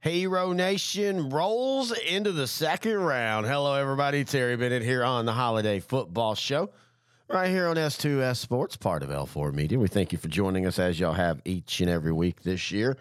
Hero Nation rolls into the second round. Hello, everybody. Terry Bennett here on the Holliday Football Show, right here on S2S Sports, part of L4 Media. We thank you for joining us as y'all have each and every week this year.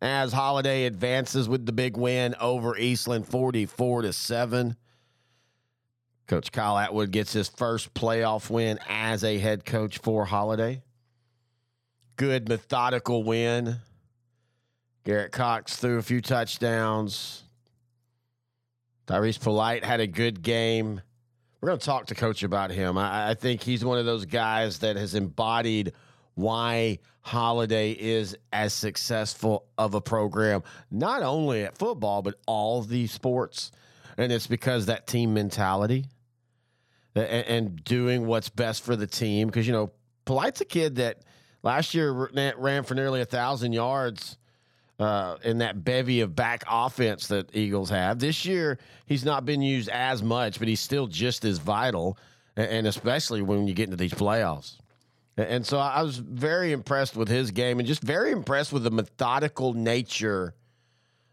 As Holliday advances with the big win over Eastland, 44 to 7. Coach Kyle Atwood gets his first playoff win as a head coach for Holliday. Good methodical win Garrett Cox threw a few touchdowns. Tyrese Polite had a good game. We're going to talk to Coach about him. I, I, think he's one of those guys that has embodied why Holliday is as successful of a program, not only at football, but all the sports. And it's because that team mentality and, and doing what's best for the team. Because, you know, Polite's a kid that last year ran for nearly a 1,000 yards uh, in that bevy of back offense that Eagles have. This year, he's not been used as much, but he's still just as vital, and especially when you get into these playoffs. And so I was very impressed with his game and just very impressed with the methodical nature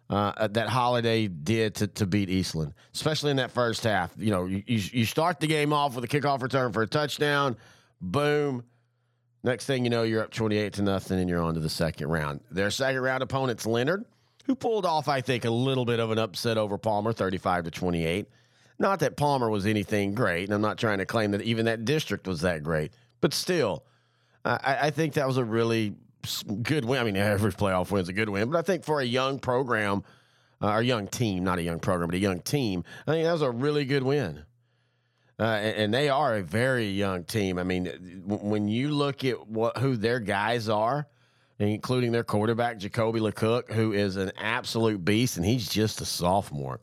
uh, that Holliday did to, to beat Eastland, especially in that first half. You know, you, you start the game off with a kickoff return for a touchdown, boom Next thing you know, you're up 28 to nothing and you're on to the second round. Their second round opponent's Leonard, who pulled off, I think, a little bit of an upset over Palmer, 35 to 28. Not that Palmer was anything great, and I'm not trying to claim that even that district was that great, but still, I, I think that was a really good win. I mean, every playoff win's a good win, but I think for a young program, uh, or young team, not a young program, but a young team, I think that was a really good win. Uh, and, and, they are a very young team. I mean, when you look at what who their guys are, including their quarterback Jacoby LeCook, who is an absolute beast, and he's just a sophomore.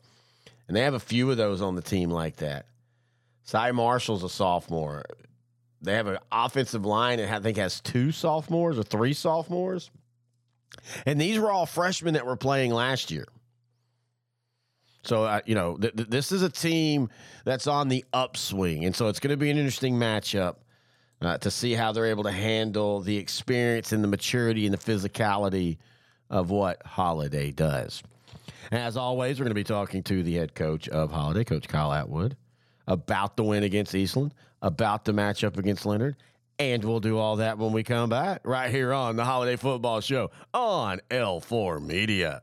And they have a few of those on the team like that. Cy Marshall's a sophomore. They have an offensive line that I think has two sophomores or three sophomores. And these were all freshmen that were playing last year. So uh, you know, th- th- this is a team that's on the upswing, and so it's going to be an interesting matchup uh, to see how they're able to handle the experience and the maturity and the physicality of what Holliday does. As always, we're going to be talking to the head coach of Holliday, Coach Kyle Atwood, about the win against Eastland, about the matchup against Leonard, and we'll do all that when we come back right here on the Holliday Football Show on L4 Media.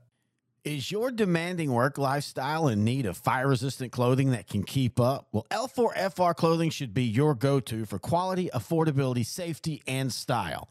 Is your demanding work lifestyle in need of fire resistant clothing that can keep up? Well, L4FR clothing should be your go to for quality, affordability, safety, and style.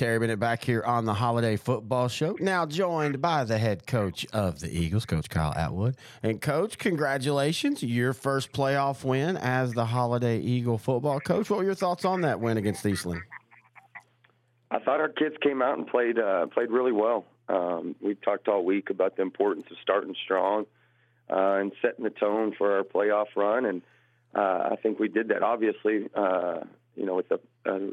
Terry Bennett back here on the Holliday Football Show. Now joined by the head coach of the Eagles, Coach Kyle Atwood. And Coach, congratulations, your first playoff win as the Holliday Eagle football coach. What were your thoughts on that win against Eastland? I thought our kids came out and played uh, played really well. Um, we talked all week about the importance of starting strong uh, and setting the tone for our playoff run, and uh, I think we did that. Obviously, uh, you know, with a, a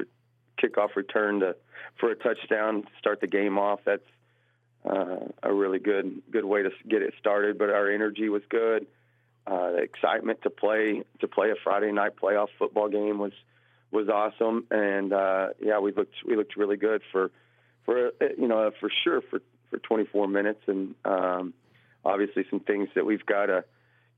kickoff return to for a touchdown, start the game off. That's uh, a really good good way to get it started. But our energy was good. Uh, the excitement to play to play a Friday night playoff football game was was awesome, and uh, yeah, we looked we looked really good for for you know for sure for for 24 minutes, and um, obviously some things that we've got to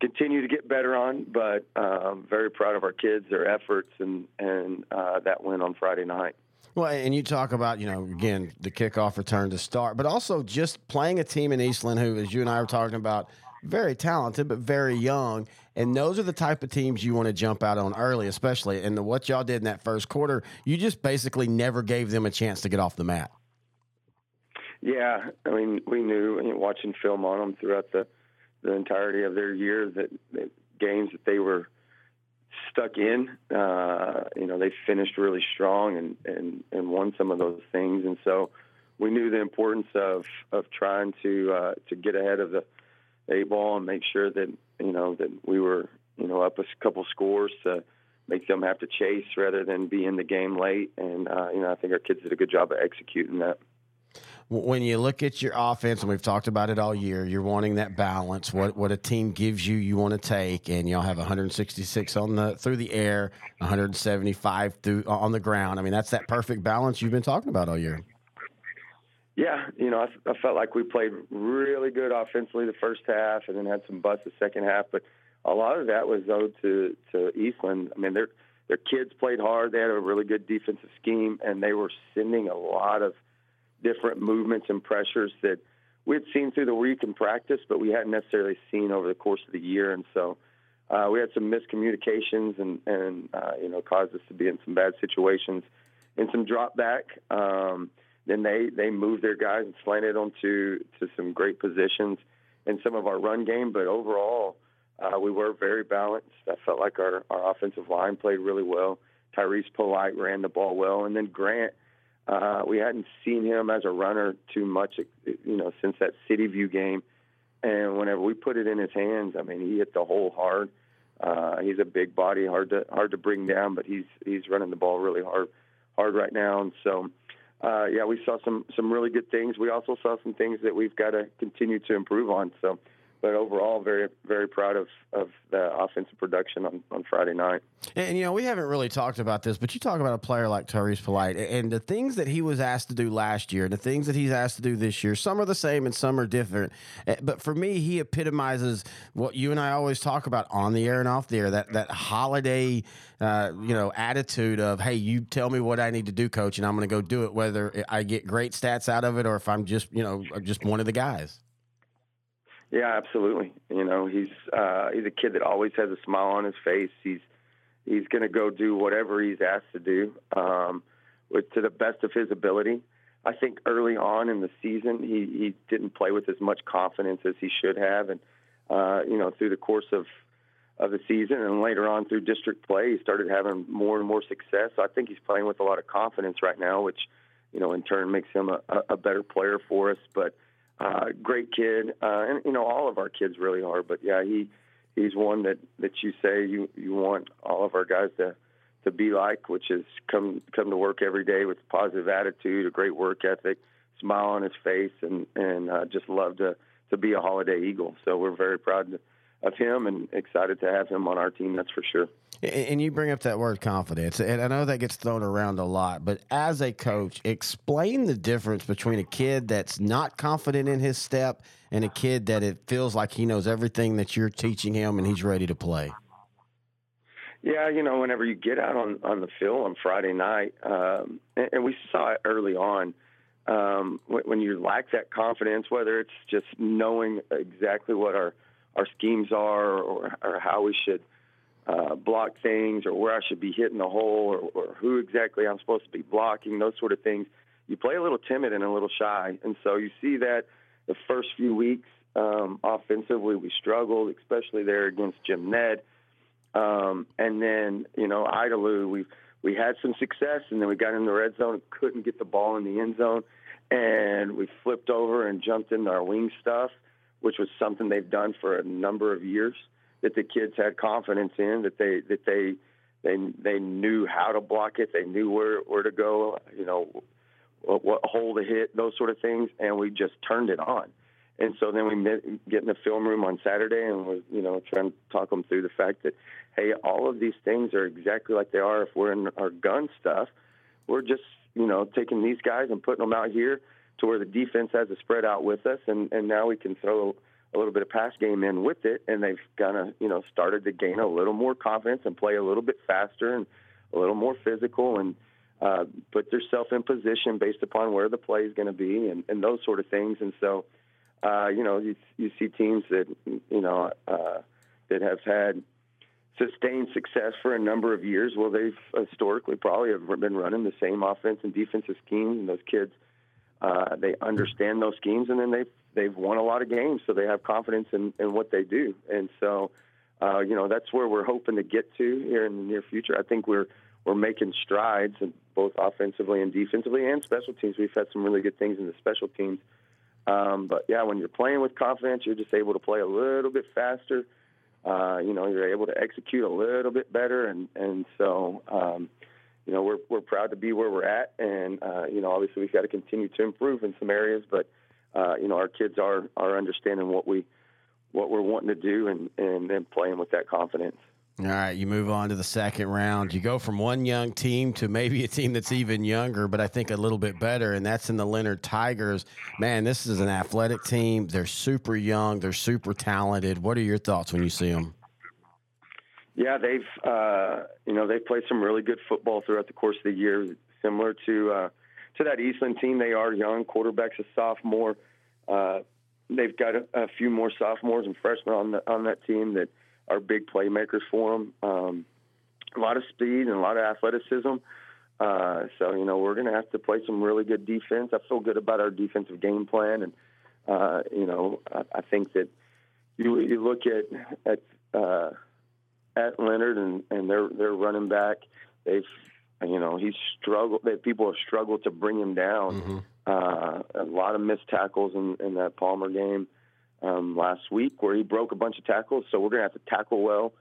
continue to get better on. But um, very proud of our kids, their efforts, and and uh, that win on Friday night. Well, and you talk about, you know, again, the kickoff return to start, but also just playing a team in Eastland who, as you and I were talking about very talented, but very young. And those are the type of teams you want to jump out on early, especially. And what y'all did in that first quarter, you just basically never gave them a chance to get off the mat. Yeah, I mean, we knew I mean, watching film on them throughout the the entirety of their year that, that games that they were stuck in, uh, you know, they finished really strong and, and, and won some of those things. And so we knew the importance of, of trying to, uh, to get ahead of the eight ball and make sure that, you know, that we were, you know, up a couple scores to make them have to chase rather than be in the game late. And, uh, you know, I think our kids did a good job of executing that when you look at your offense, and we've talked about it all year, you're wanting that balance. What what a team gives you, you want to take, and y'all have 166 on the through the air, 175 through on the ground. I mean, that's that perfect balance you've been talking about all year. Yeah, you know, I, I felt like we played really good offensively the first half, and then had some busts the second half. But a lot of that was owed to to Eastland. I mean, their their kids played hard. They had a really good defensive scheme, and they were sending a lot of different movements and pressures that we had seen through the week in practice, but we hadn't necessarily seen over the course of the year. And so uh, we had some miscommunications and, and uh, you know, caused us to be in some bad situations and some drop back. Um, then they, they moved their guys and slanted them to, to some great positions in some of our run game. But overall, uh, we were very balanced. I felt like our, our offensive line played really well. Tyrese Polite ran the ball well. And then Grant – uh, we hadn't seen him as a runner too much, you know, since that City View game. And whenever we put it in his hands, I mean, he hit the hole hard. Uh, he's a big body, hard to hard to bring down, but he's he's running the ball really hard hard right now. And so, uh, yeah, we saw some some really good things. We also saw some things that we've got to continue to improve on. So but overall, very very proud of of the offensive production on, on Friday night. And, and, you know, we haven't really talked about this, but you talk about a player like Tyrese Polite and the things that he was asked to do last year, and the things that he's asked to do this year. Some are the same and some are different. But for me, he epitomizes what you and I always talk about on the air and off the air. That that Holliday, uh, you know, attitude of hey, you tell me what I need to do, coach, and I'm going to go do it, whether I get great stats out of it or if I'm just you know just one of the guys. Yeah, absolutely. You know, he's uh, he's a kid that always has a smile on his face. He's he's going to go do whatever he's asked to do um, with to the best of his ability. I think early on in the season, he he didn't play with as much confidence as he should have, and uh, you know, through the course of of the season and later on through district play, he started having more and more success. So I think he's playing with a lot of confidence right now, which you know, in turn makes him a, a better player for us. But uh, great kid, uh, and you know all of our kids really are. But yeah, he he's one that that you say you you want all of our guys to to be like, which is come come to work every day with a positive attitude, a great work ethic, smile on his face, and and uh, just love to to be a Holliday Eagle. So we're very proud to of him and excited to have him on our team. That's for sure. And you bring up that word confidence, and I know that gets thrown around a lot. But as a coach, explain the difference between a kid that's not confident in his step and a kid that it feels like he knows everything that you're teaching him and he's ready to play. Yeah, you know, whenever you get out on on the field on Friday night, um, and, and we saw it early on. Um, when, when you lack that confidence, whether it's just knowing exactly what our our schemes are or, or how we should uh, block things or where I should be hitting the hole or, or who exactly I'm supposed to be blocking, those sort of things. You play a little timid and a little shy. And so you see that the first few weeks um, offensively, we struggled, especially there against Jim Ned. Um, and then, you know, Idalou, we we had some success, and then we got in the red zone and couldn't get the ball in the end zone. And we flipped over and jumped into our wing stuff which was something they've done for a number of years. That the kids had confidence in, that they that they they they knew how to block it, they knew where where to go, you know, what, what hole to hit, those sort of things, and we just turned it on. And so then we met, get in the film room on Saturday, and we're you know trying to talk them through the fact that hey, all of these things are exactly like they are if we're in our gun stuff. We're just you know taking these guys and putting them out here to where the defense has a spread out with us, and and now we can throw a little bit of pass game in with it, and they've kind of you know started to gain a little more confidence and play a little bit faster and a little more physical and uh, put themselves in position based upon where the play is going to be and, and those sort of things. And so uh, you know, you, you see teams that you know uh, that have had sustained success for a number of years. Well, they've historically probably have been running the same offense and defensive schemes, and those kids uh, they understand those schemes, and then they've they've won a lot of games, so they have confidence in, in what they do, and so. Uh, you know that's where we're hoping to get to here in the near future. I think we're we're making strides, both offensively and defensively, and special teams. We've had some really good things in the special teams. Um, but yeah, when you're playing with confidence, you're just able to play a little bit faster. Uh, you know, you're able to execute a little bit better, and and so um, you know we're we're proud to be where we're at, and uh, you know obviously we've got to continue to improve in some areas, but uh, you know our kids are are understanding what we what we're wanting to do and and then playing with that confidence. All right, you move on to the second round. You go from one young team to maybe a team that's even younger, but I think a little bit better, and that's in the Leonard Tigers. Man, this is an athletic team. They're super young. They're super talented. What are your thoughts when you see them? Yeah, they've uh, you know they've played some really good football throughout the course of the year, similar to uh, to that Eastland team. They are young. Quarterback's a sophomore. Uh, they've got a, a, few more sophomores and freshmen on the, on that team that are big playmakers for them. Um, a lot of speed and a lot of athleticism. Uh, so you know we're going to have to play some really good defense. I feel good about our defensive game plan, and uh, you know I, I think that you you look at at uh, at Leonard and and their their running back. They've you know he's struggled. That people have struggled to bring him down. Mm-hmm. Uh, a lot of missed tackles in, in that Palmer game um, last week where he broke a bunch of tackles. So we're going to have to tackle well,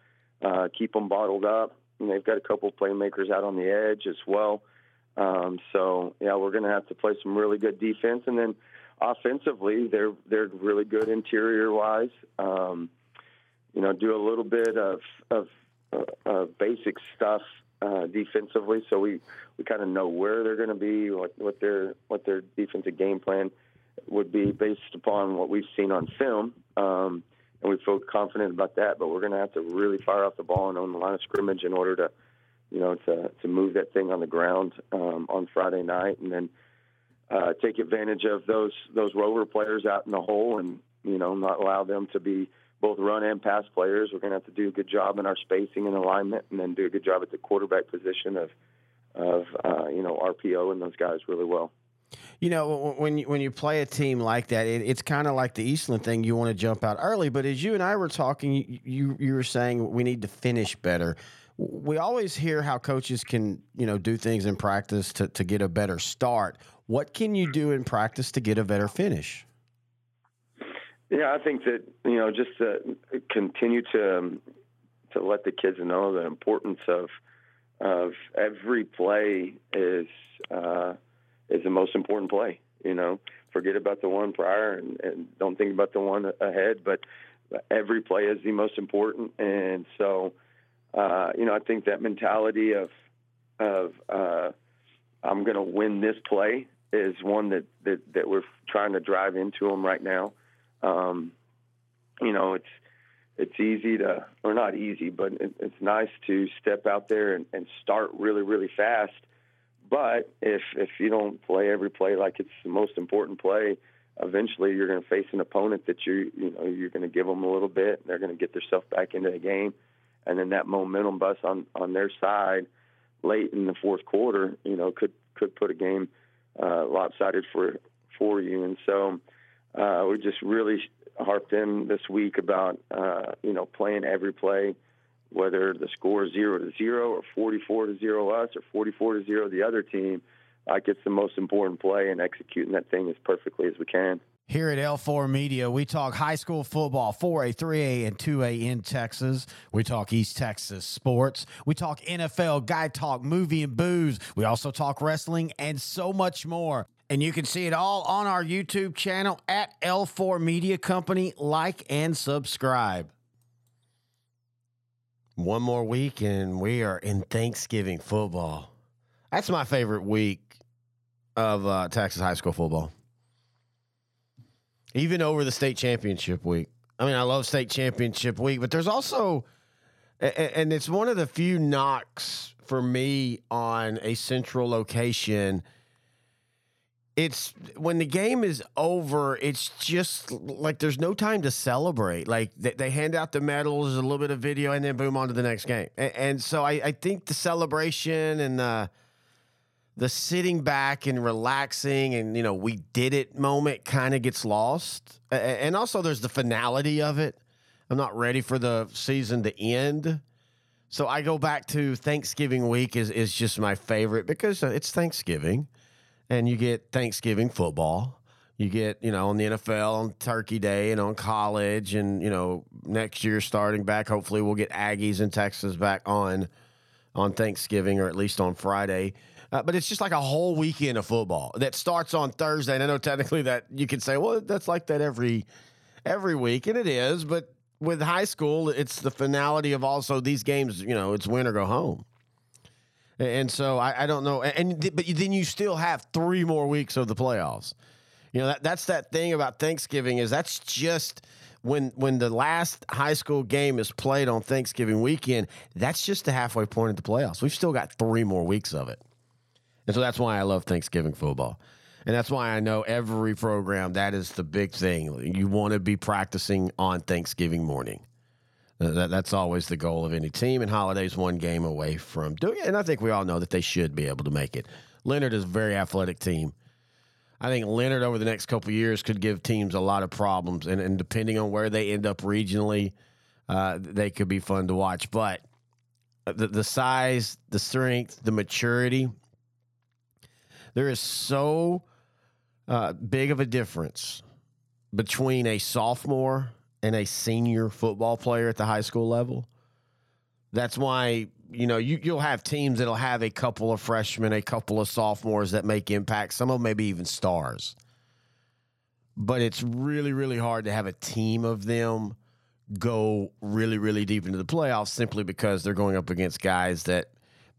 uh, keep them bottled up. And they've got a couple playmakers out on the edge as well. Um, so yeah, we're going to have to play some really good defense, and then offensively, they're they're really good interior wise. Um, you know, do a little bit of of, uh, of basic stuff uh, defensively, so we we kind of know where they're going to be, what what their what their defensive game plan would be based upon what we've seen on film. Um, and we feel confident about that, but we're going to have to really fire off the ball and own the line of scrimmage in order to, you know, to to move that thing on the ground um, on Friday night, and then uh, take advantage of those those rover players out in the hole, and you know, not allow them to be both run and pass players. We're going to have to do a good job in our spacing and alignment, and then do a good job at the quarterback position of of uh, you know RPO and those guys really well. You know, when you, when you play a team like that, it, it's kind of like the Eastland thing. You want to jump out early, but as you and I were talking, you, you you were saying we need to finish better. We always hear how coaches can you know do things in practice to to get a better start. What can you do in practice to get a better finish? Yeah, I think that you know just to continue to um, to let the kids know the importance of of every play is. Uh, is the most important play. You know, forget about the one prior and, and don't think about the one ahead, but every play is the most important. And so, uh, you know, I think that mentality of of uh, I'm going to win this play is one that, that that we're trying to drive into them right now. Um, you know, it's it's easy to, or not easy, but it, it's nice to step out there and, and start really, really fast but if if you don't play every play like it's the most important play, eventually you're going to face an opponent that you you know you're going to give them a little bit. They're going to get themselves back into the game, and then that momentum bus on on their side late in the fourth quarter, you know, could could put a game uh, lopsided for for you. And so uh, we just really harped in this week about uh, you know playing every play whether the score is zero to zero or 44 to zero us or 44 to zero the other team, like it's the most important play and executing that thing as perfectly as we can. Here at L4 Media, we talk high school football, 4A, 3A, and 2A in Texas. We talk East Texas sports. We talk NFL, guy talk, movie and booze. We also talk wrestling and so much more. And you can see it all on our YouTube channel at L4 Media Company. Like and subscribe. One more week, and we are in Thanksgiving football. That's my favorite week of uh, Texas high school football. Even over the state championship week. I mean, I love state championship week, but there's also, and it's one of the few knocks for me on a central location it's when the game is over, it's just like there's no time to celebrate. Like they, they hand out the medals, a little bit of video, and then boom, on to the next game. And, and so I, I think the celebration and the the sitting back and relaxing and you know we did it moment kind of gets lost. And also there's the finality of it. I'm not ready for the season to end. So I go back to Thanksgiving week is is just my favorite because uh, it's Thanksgiving and you get Thanksgiving football. You get, you know, on the NFL on Turkey Day and on college and, you know, next year starting back, hopefully we'll get Aggies in Texas back on on Thanksgiving or at least on Friday. Uh, but it's just like a whole weekend of football that starts on Thursday. And I know technically that you could say, well, that's like that every every week, and it is. But with high school, it's the finality of also these games. You know, it's win or go home. And so I, I don't know. And th- but then you still have three more weeks of the playoffs. You know that that's that thing about Thanksgiving is that's just when when the last high school game is played on Thanksgiving weekend. That's just the halfway point of the playoffs. We've still got three more weeks of it, and so that's why I love Thanksgiving football. And that's why I know every program that is the big thing. You want to be practicing on Thanksgiving morning. Uh, That, that's always the goal of any team, and Holliday's one game away from doing it. And I think we all know that they should be able to make it. Leonard is a very athletic team. I think Leonard over the next couple years could give teams a lot of problems, and, and depending on where they end up regionally, uh, they could be fun to watch. But the, the size, the strength, the maturity, there is so uh, big of a difference between a sophomore and a senior football player at the high school level. That's why you know you you'll have teams that'll have a couple of freshmen, a couple of sophomores that make impact. Some of them maybe even stars. But it's really really hard to have a team of them go really really deep into the playoffs simply because they're going up against guys that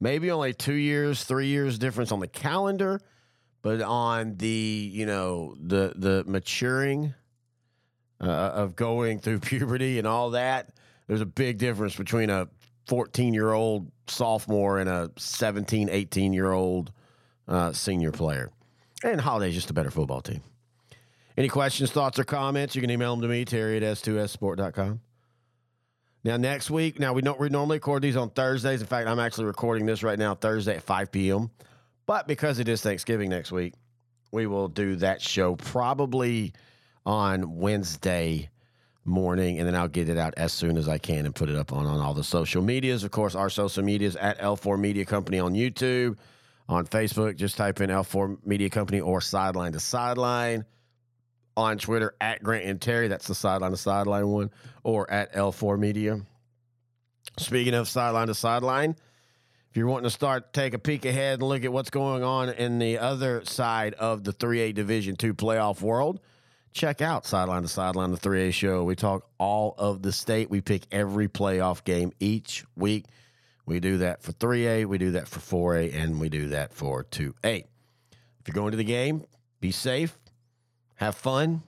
maybe only 2 years, 3 years difference on the calendar, but on the, you know, the the maturing uh, of going through puberty and all that, there's a big difference between a 14 year old sophomore and a 17, 18 year old uh, senior player. And Holliday's just a better football team. Any questions, thoughts, or comments? You can email them to me, Terry at s2ssport.com. Now, next week, now we don't we normally record these on Thursdays. In fact, I'm actually recording this right now Thursday at 5 p.m. But because it is Thanksgiving next week, we will do that show probably on Wednesday morning, and then I'll get it out as soon as I can and put it up on, on all the social medias. Of course, our social medias at L4 Media Company on YouTube, on Facebook. Just type in L4 Media Company or Sideline to Sideline. On Twitter at Grant and Terry, that's the sideline to sideline one, or at L4 Media. Speaking of sideline to sideline, if you're wanting to start take a peek ahead and look at what's going on in the other side of the 3A Division 2 playoff world, check out Sideline to Sideline, the 3A show. We talk all of the state. We pick every playoff game each week. We do that for 3A, we do that for 4A, and we do that for 2A. If you're going to the game, be safe, have fun,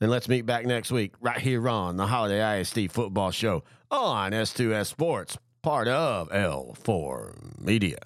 and let's meet back next week right here on the Holliday ISD Football Show on S2S Sports, part of L4 Media.